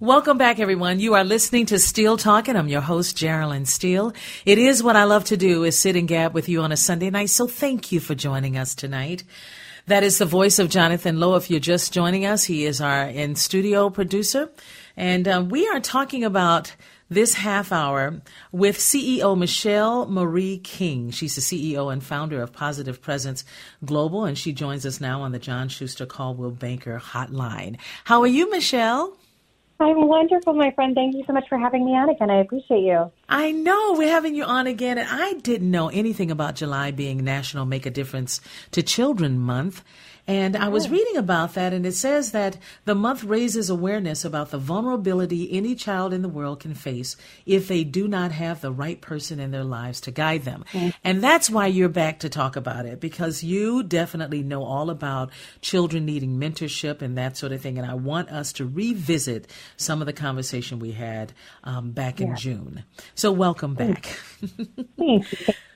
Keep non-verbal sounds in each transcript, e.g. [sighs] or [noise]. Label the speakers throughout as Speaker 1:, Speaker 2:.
Speaker 1: Welcome back, everyone. You are listening to Steele Talk, and I'm your host, Geraldine Steele. It is what I love to do is sit and gab with you on a Sunday night. So thank you for joining us tonight. That is the voice of Jonathan Lowe. If you're just joining us, he is our in studio producer. And uh, we are talking about this half hour with CEO Michelle Marie King. She's the CEO and founder of Positive Presence Global, and she joins us now on the John Schuster Coldwell Banker Hotline. How are you, Michelle?
Speaker 2: I'm wonderful, my friend. Thank you so much for having me on again. I appreciate you.
Speaker 1: I know we're having you on again, and I didn't know anything about July being National Make a Difference to Children Month. And I was reading about that, and it says that the month raises awareness about the vulnerability any child in the world can face if they do not have the right person in their lives to guide them. And that's why you're back to talk about it, because you definitely know all about children needing mentorship and that sort of thing. And I want us to revisit some of the conversation we had um, back in
Speaker 2: Yeah.
Speaker 1: June. So, welcome back. [laughs]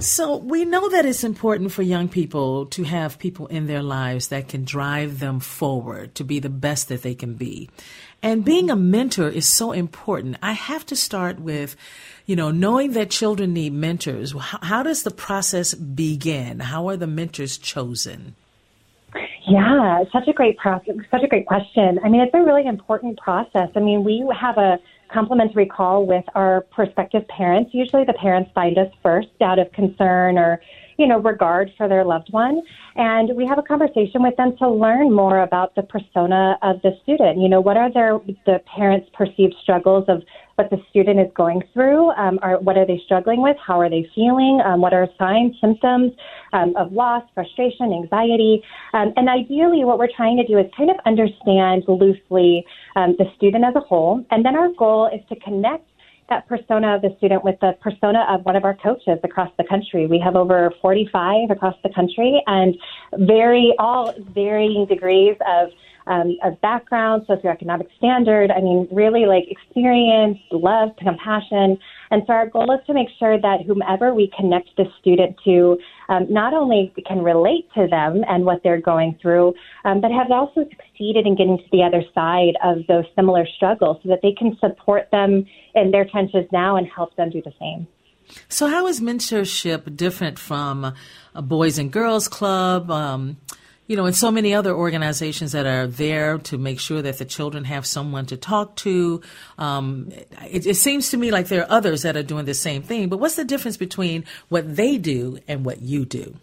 Speaker 1: So we know that it's important for young people to have people in their lives that can drive them forward to be the best that they can be. And being a mentor is so important. I have to start with, you know, knowing that children need mentors. How, how does the process begin? How are the mentors chosen?
Speaker 2: Yeah, such a great process, such a great question. I mean, it's a really important process. I mean, we have a complimentary call with our prospective parents. Usually the parents find us first out of concern or, you know, regard for their loved one. And we have a conversation with them to learn more about the persona of the student. You know, what are their, the parents' perceived struggles of what the student is going through? Um, are, what are they struggling with? How are they feeling? Um, what are signs, symptoms um, of loss, frustration, anxiety? Um, and ideally, what we're trying to do is kind of understand loosely um, the student as a whole. And then our goal is to connect that persona of the student with the persona of one of our coaches across the country. We have over 45 across the country and very, all varying degrees of um, of background, socioeconomic standard. I mean, really like experience, love, compassion. And so our goal is to make sure that whomever we connect the student to um, not only can relate to them and what they're going through, um, but have also succeeded in getting to the other side of those similar struggles so that they can support them in their trenches now and help them do the same.
Speaker 1: So, how is mentorship different from a Boys and Girls Club? Um, you know, and so many other organizations that are there to make sure that the children have someone to talk to. Um, it, it seems to me like there are others that are doing the same thing, but what's the difference between what they do and what you do?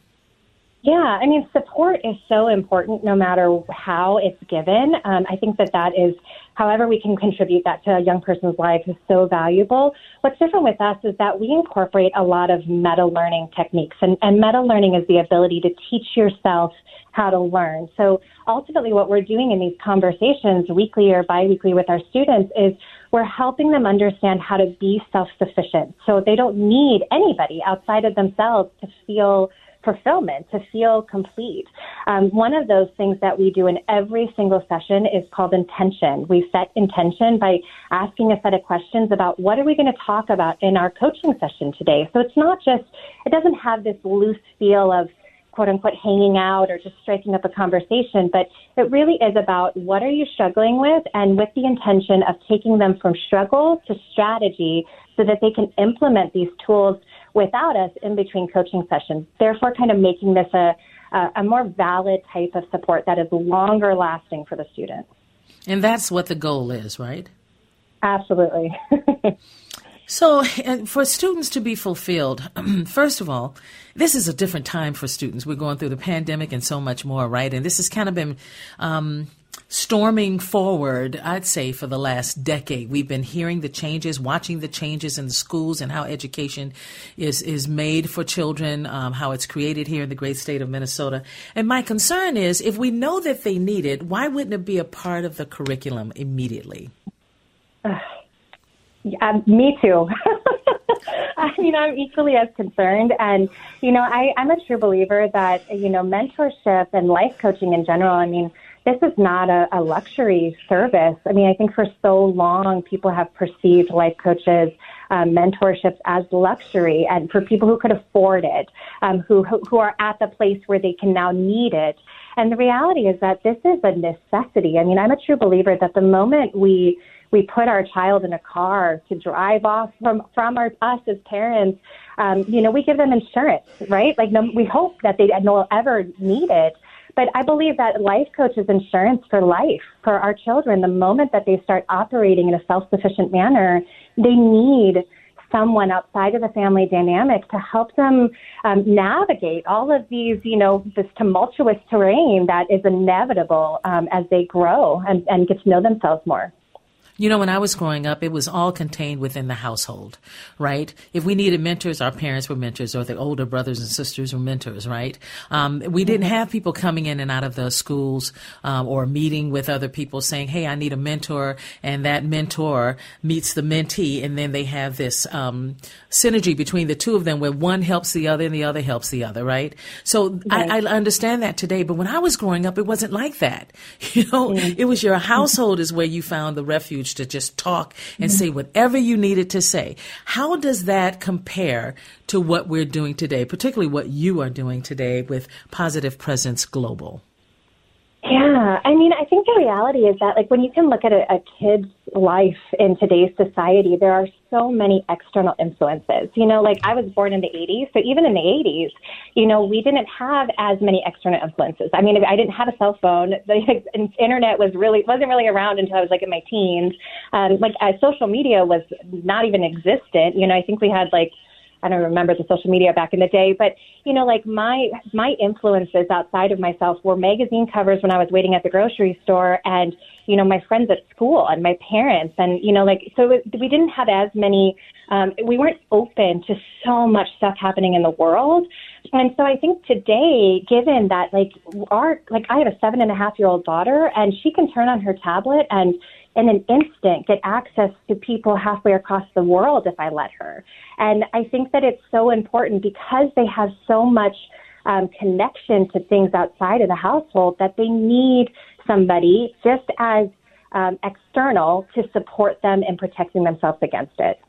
Speaker 2: Yeah, I mean, support is so important no matter how it's given. Um, I think that that is, however, we can contribute that to a young person's life is so valuable. What's different with us is that we incorporate a lot of meta learning techniques, and, and meta learning is the ability to teach yourself how to learn. So ultimately, what we're doing in these conversations, weekly or biweekly, with our students is we're helping them understand how to be self sufficient. So they don't need anybody outside of themselves to feel fulfillment, to feel complete. Um, one of those things that we do in every single session is called intention. We set intention by asking a set of questions about what are we going to talk about in our coaching session today. So it's not just, it doesn't have this loose feel of quote unquote hanging out or just striking up a conversation, but it really is about what are you struggling with and with the intention of taking them from struggle to strategy so that they can implement these tools without us in between coaching sessions, therefore kind of making this a, a, a more valid type of support that is longer lasting for the student.
Speaker 1: And that's what the goal is, right?
Speaker 2: Absolutely. [laughs]
Speaker 1: So, for students to be fulfilled, [clears throat] first of all, this is a different time for students. We're going through the pandemic and so much more, right? And this has kind of been um, storming forward, I'd say, for the last decade. We've been hearing the changes, watching the changes in the schools and how education is, is made for children, um, how it's created here in the great state of Minnesota. And my concern is if we know that they need it, why wouldn't it be a part of the curriculum immediately? [sighs]
Speaker 2: Uh, yeah, me too. [laughs] I mean, I'm equally as concerned. And, you know, I, I'm a true believer that, you know, mentorship and life coaching in general, I mean, this is not a, a luxury service. I mean, I think for so long people have perceived life coaches, um, mentorships as luxury, and for people who could afford it, um, who who are at the place where they can now need it. And the reality is that this is a necessity. I mean, I'm a true believer that the moment we we put our child in a car to drive off from from our us as parents, um, you know, we give them insurance, right? Like, no, we hope that they don't ever need it. But I believe that life coach is insurance for life for our children. The moment that they start operating in a self sufficient manner, they need someone outside of the family dynamic to help them um, navigate all of these, you know, this tumultuous terrain that is inevitable um, as they grow and, and get to know themselves more.
Speaker 1: You know, when I was growing up, it was all contained within the household, right? If we needed mentors, our parents were mentors, or the older brothers and sisters were mentors, right? Um, we didn't have people coming in and out of the schools um, or meeting with other people saying, "Hey, I need a mentor," and that mentor meets the mentee, and then they have this um, synergy between the two of them, where one helps the other and the other helps the other, right? So right. I, I, understand that today, but when I was growing up, it wasn't like that. [laughs] You know, mm-hmm. it was your household is where you found the refuge to just talk and mm-hmm. say whatever you needed to say. How does that compare to what we're doing today, particularly what you are doing today with Positive Presence Global?
Speaker 2: Yeah, I mean, I think the reality is that, like, when you can look at a, a kid's life in today's society, there are so many external influences. You know, like I was born in the 80s, so even in the 80s, you know, we didn't have as many external influences. I mean, I didn't have a cell phone. [laughs] The internet was really wasn't really around until I was like in my teens. Um, like, uh, social media was not even existent. You know, I think we had like I don't remember the social media back in the day, but you know, like my my influences outside of myself were magazine covers when I was waiting at the grocery store, and you know, my friends at school and my parents, and you know, like so it, we didn't have as many. Um, we weren't open to so much stuff happening in the world, and so I think today, given that like our like I have a seven and a half year old daughter, and she can turn on her tablet and in an instant get access to people halfway across the world if I let her. And I think that it's so important because they have so much um, connection to things outside of the household that they need somebody just as um, external to support them in protecting themselves against it.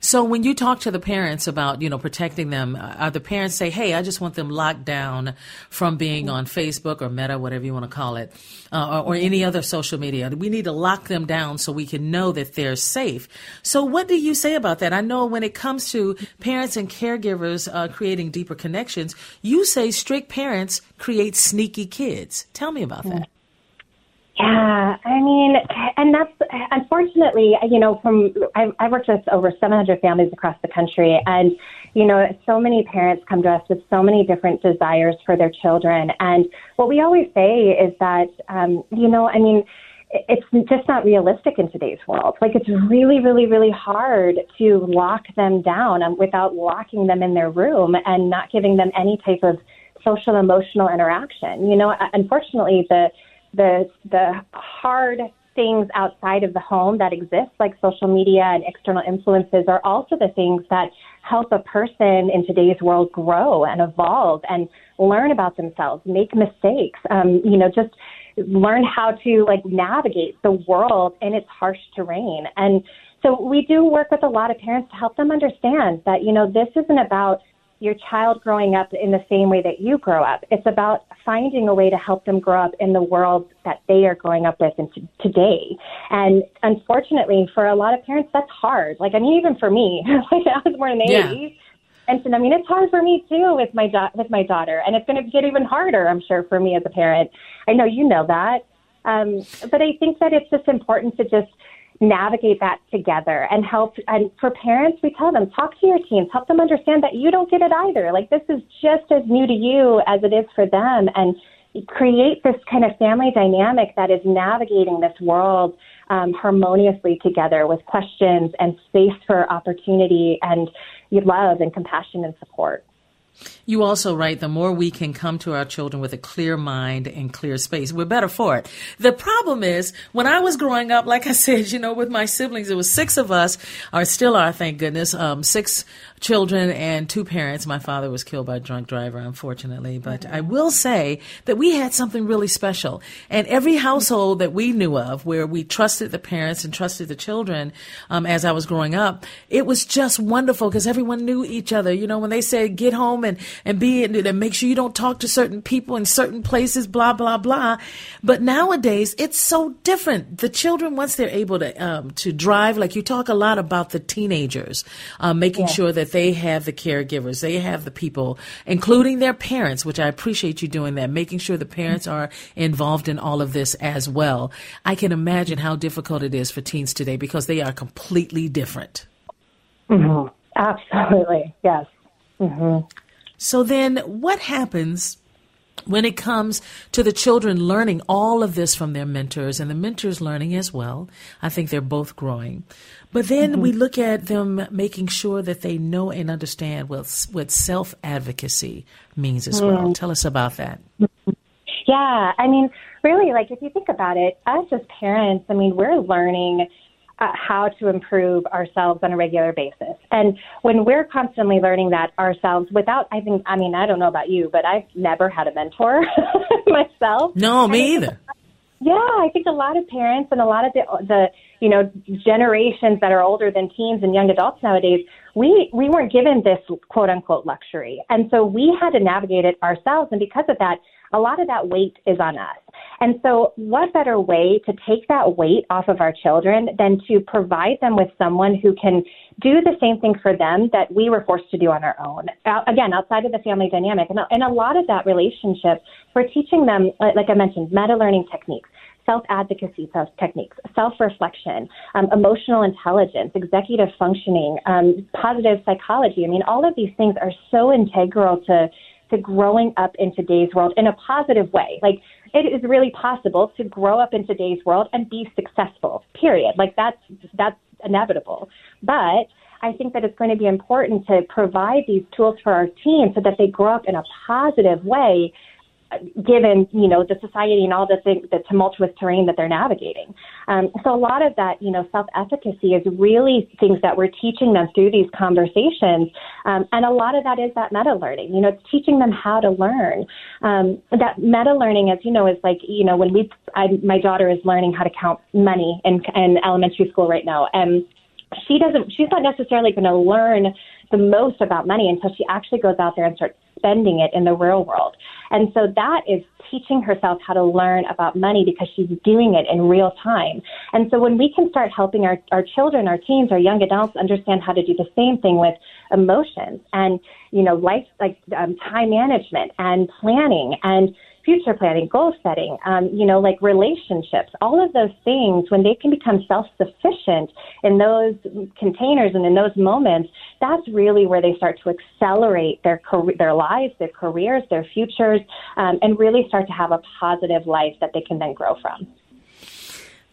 Speaker 1: So when you talk to the parents about, you know, protecting them, uh, are the parents say, "Hey, I just want them locked down from being on Facebook or Meta, whatever you want to call it, uh, or, or any other social media. We need to lock them down so we can know that they're safe." So what do you say about that? I know when it comes to parents and caregivers uh, creating deeper connections, you say strict parents create sneaky kids. Tell me about that.
Speaker 2: Yeah, I mean, and that's unfortunately, you know, from I've, I've worked with over 700 families across the country, and you know, so many parents come to us with so many different desires for their children, and what we always say is that, um, you know, I mean, it's just not realistic in today's world. Like, it's really, really, really hard to lock them down um, without locking them in their room and not giving them any type of social emotional interaction. You know, unfortunately, the the the hard things outside of the home that exist, like social media and external influences, are also the things that help a person in today's world grow and evolve and learn about themselves, make mistakes, um, you know, just learn how to like navigate the world in its harsh terrain. And so we do work with a lot of parents to help them understand that, you know, this isn't about your child growing up in the same way that you grow up. It's about finding a way to help them grow up in the world that they are growing up with in t- today. And unfortunately, for a lot of parents, that's hard. Like, I mean, even for me, [laughs] like I was born in the yeah. 80s. And so, I mean, it's hard for me too with my da- with my daughter, and it's going to get even harder, I'm sure, for me as a parent. I know you know that. Um, but I think that it's just important to just navigate that together and help. And for parents, we tell them, talk to your teens, help them understand that you don't get it either. Like this is just as new to you as it is for them. And create this kind of family dynamic that is navigating this world um, harmoniously together with questions and space for opportunity and love and compassion and support.
Speaker 1: You also write the more we can come to our children with a clear mind and clear space, we're better for it. The problem is when I was growing up, like I said, you know, with my siblings, it was six of us, or still are, thank goodness, um, six children and two parents. My father was killed by a drunk driver, unfortunately, but I will say that we had something really special. And every household that we knew of where we trusted the parents and trusted the children, um, as I was growing up, it was just wonderful because everyone knew each other. You know, when they said get home and, and be and make sure you don't talk to certain people in certain places, blah, blah, blah. But nowadays it's so different. The children, once they're able to, um, to drive, like you talk a lot about the teenagers, um, making yeah. sure that they have the caregivers, they have the people, including their parents, which I appreciate you doing that, making sure the parents are involved in all of this as well. I can imagine how difficult it is for teens today because they are completely different.
Speaker 2: Mm-hmm. Absolutely. Yes. Mm-hmm.
Speaker 1: So then what happens when it comes to the children learning all of this from their mentors and the mentors learning as well? I think they're both growing. But then mm-hmm. we look at them making sure that they know and understand what, what self advocacy means as mm-hmm. well. Tell us about that.
Speaker 2: Yeah, I mean, really, like if you think about it, us as parents, I mean, we're learning uh, how to improve ourselves on a regular basis. And when we're constantly learning that ourselves without, I think, I mean, I don't know about you, but I've never had a mentor [laughs] myself.
Speaker 1: No, me either.
Speaker 2: Yeah, I think a lot of parents and a lot of the, the you know generations that are older than teens and young adults nowadays, we we weren't given this quote unquote luxury, and so we had to navigate it ourselves. And because of that, a lot of that weight is on us. And so, what better way to take that weight off of our children than to provide them with someone who can do the same thing for them that we were forced to do on our own? Again, outside of the family dynamic. And, a lot of that relationship, we're teaching them, like I mentioned, meta learning techniques self advocacy techniques, self reflection, um, emotional intelligence, executive functioning, um, positive psychology. I mean, all of these things are so integral to to growing up in today's world in a positive way. Like it is really possible to grow up in today's world and be successful. Period. Like that's that's inevitable. But I think that it's going to be important to provide these tools for our teens so that they grow up in a positive way given you know the society and all the thing, the tumultuous terrain that they're navigating. Um, so a lot of that you know self efficacy is really things that we're teaching them through these conversations, um, and a lot of that is that meta learning. You know, it's teaching them how to learn. Um, that meta learning, as you know, is like you know when we I, my daughter is learning how to count money in, in elementary school right now, and she doesn't she's not necessarily going to learn the most about money until she actually goes out there and starts spending it in the real world. And so that is teaching herself how to learn about money because she's doing it in real time. And so when we can start helping our, our children, our teens, our young adults understand how to do the same thing with emotions and, you know, life, like um, time management and planning and future planning, goal setting, um, you know, like relationships, all of those things, when they can become self sufficient in those containers and in those moments, that's really where they start to accelerate their their lives, their careers, their futures, um, and really start to have a positive life that they can then grow from.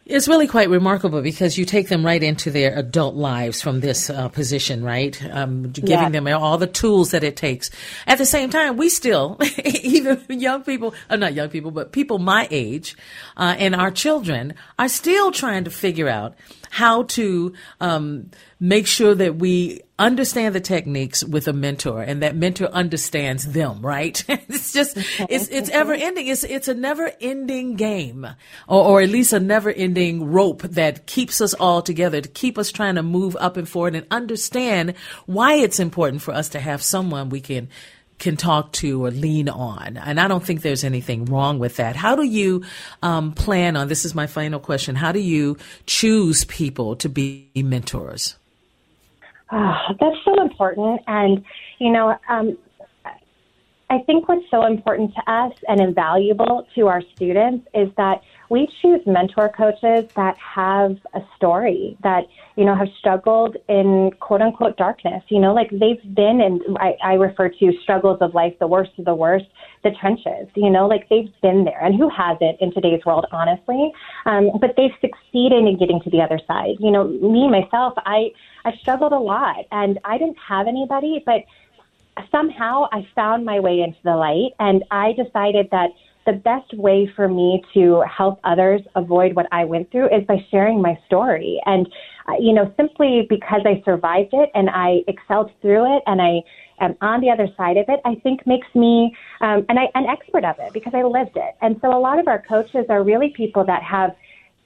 Speaker 1: It's really quite remarkable because you take them right into their adult lives from this uh, position, right? Um, giving yeah. them all the tools that it takes. At the same time, we still, [laughs] even young people, uh, not young people, but people my age, uh, and our children are still trying to figure out how to um, make sure that we understand the techniques with a mentor and that mentor understands them right? [laughs] It's just it's it's [laughs] ever ending it's it's a never ending game or, or at least a never ending rope that keeps us all together to keep us trying to move up and forward and understand why it's important for us to have someone we can can talk to or lean on. And I don't think there's anything wrong with that. How do you um, plan on this? Is my final question. How do you choose people to be mentors?
Speaker 2: Oh, that's so important. And, you know, um, I think what's so important to us and invaluable to our students is that we choose mentor coaches that have a story that, you know, have struggled in quote unquote darkness. You know, like they've been in, I, I refer to struggles of life, the worst of the worst, the trenches, you know, like they've been there. And who hasn't in today's world, honestly? Um, but they've succeeded in getting to the other side. You know, me, myself, I, I struggled a lot and I didn't have anybody, but somehow I found my way into the light and I decided that the best way for me to help others avoid what I went through is by sharing my story. And, uh, you know, simply because I survived it and I excelled through it and I am on the other side of it, I think makes me um, an, an expert of it because I lived it. And so a lot of our coaches are really people that have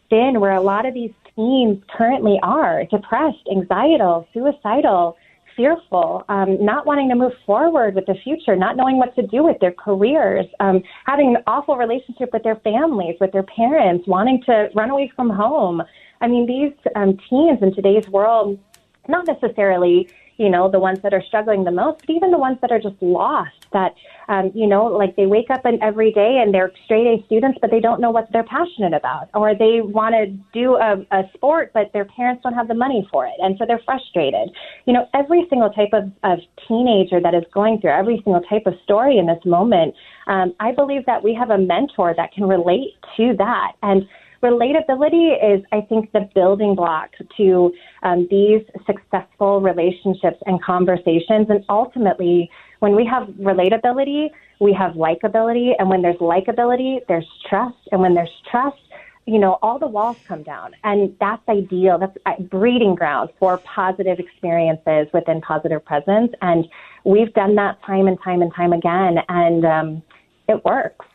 Speaker 2: been where a lot of these teens currently are depressed, anxietal, suicidal fearful, um, not wanting to move forward with the future, not knowing what to do with their careers, um, having an awful relationship with their families, with their parents, wanting to run away from home. I mean, these um, teens in today's world, not necessarily you know, the ones that are struggling the most, but even the ones that are just lost that, um, you know, like they wake up and every day and they're straight A students, but they don't know what they're passionate about, or they want to do a, a sport, but their parents don't have the money for it. And so they're frustrated. You know, every single type of, of teenager that is going through every single type of story in this moment, um, I believe that we have a mentor that can relate to that. And relatability is, I think, the building block to um, these successful relationships and conversations. And ultimately, when we have relatability, we have likability. And when there's likability, there's trust. And when there's trust, you know, all the walls come down. And that's ideal. That's a breeding ground for positive experiences within positive presence. And we've done that time and time and time again. And um, it works.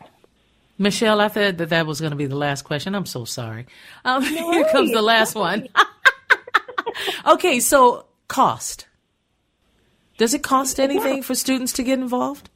Speaker 1: Michelle, I thought that that was going to be the last question. I'm so sorry. Um, no [laughs] here comes the last one. [laughs] okay, so cost. Does it cost anything yeah. for students to get involved?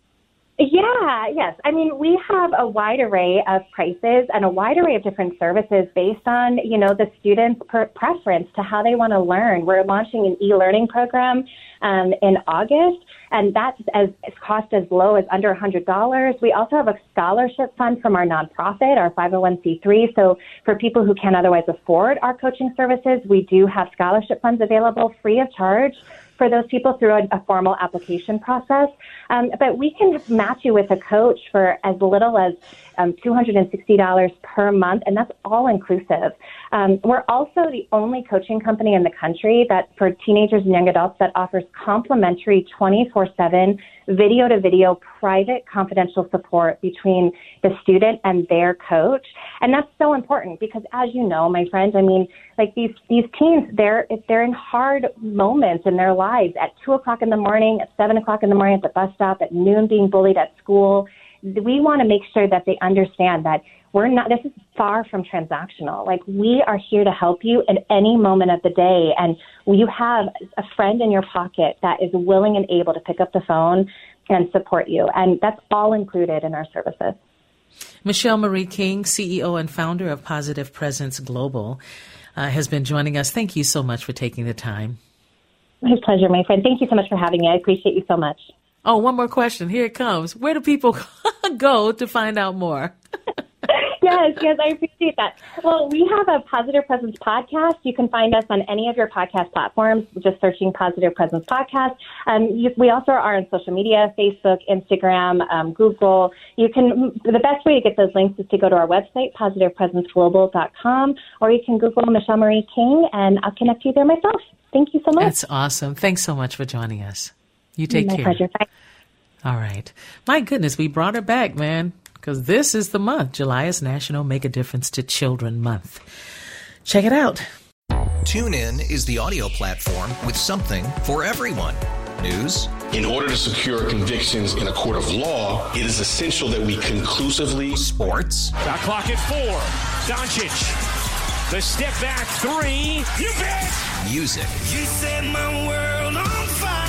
Speaker 2: Yeah, yes. I mean, we have a wide array of prices and a wide array of different services based on, you know, the student's per- preference to how they want to learn. We're launching an e-learning program um, in August, and that's as cost as low as under $100. We also have a scholarship fund from our nonprofit, our 501c3. So for people who can't otherwise afford our coaching services, we do have scholarship funds available free of charge for those people through a, a formal application process. Um, but we can match you with a coach for as little as um, $260 per month, and that's all inclusive. Um, we're also the only coaching company in the country that, for teenagers and young adults, that offers complimentary 24 7 video to video private confidential support between the student and their coach. And that's so important because as you know, my friends, I mean, like these, these teens, they're, they're in hard moments in their lives at two o'clock in the morning, at seven o'clock in the morning at the bus stop, at noon being bullied at school. We want to make sure that they understand that we're not, this is far from transactional. Like we are here to help you at any moment of the day. And you have a friend in your pocket that is willing and able to pick up the phone and support you. And that's all included in our services.
Speaker 1: Michelle Marie King, CEO and founder of Positive Presence Global, uh, has been joining us. Thank you so much for taking the time.
Speaker 2: My pleasure, my friend. Thank you so much for having me. I appreciate you so much.
Speaker 1: Oh, one more question. Here it comes. Where do people [laughs] go to find out more? [laughs]
Speaker 2: yes, yes, I appreciate that. Well, we have a Positive Presence podcast. You can find us on any of your podcast platforms, just searching Positive Presence Podcast. Um, you, we also are on social media, Facebook, Instagram, um, Google. You can, the best way to get those links is to go to our website, positivepresenceglobal.com, or you can Google Michelle Marie King, and I'll connect you there myself. Thank you so much.
Speaker 1: That's awesome. Thanks so much for joining us. You take
Speaker 2: My
Speaker 1: care.
Speaker 2: My pleasure. Bye.
Speaker 1: All right. My goodness, we brought her back, man because this is the month. July is National Make a Difference to Children Month. Check it out.
Speaker 3: TuneIn is the audio platform with something for everyone. News.
Speaker 4: In order to secure convictions in a court of law, it is essential that we conclusively.
Speaker 3: Sports.
Speaker 5: The clock at four. Doncic. The step back three. You bet.
Speaker 3: Music.
Speaker 6: You set my world on fire.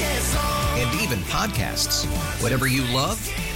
Speaker 6: Yes, oh.
Speaker 3: And even podcasts. Whatever you love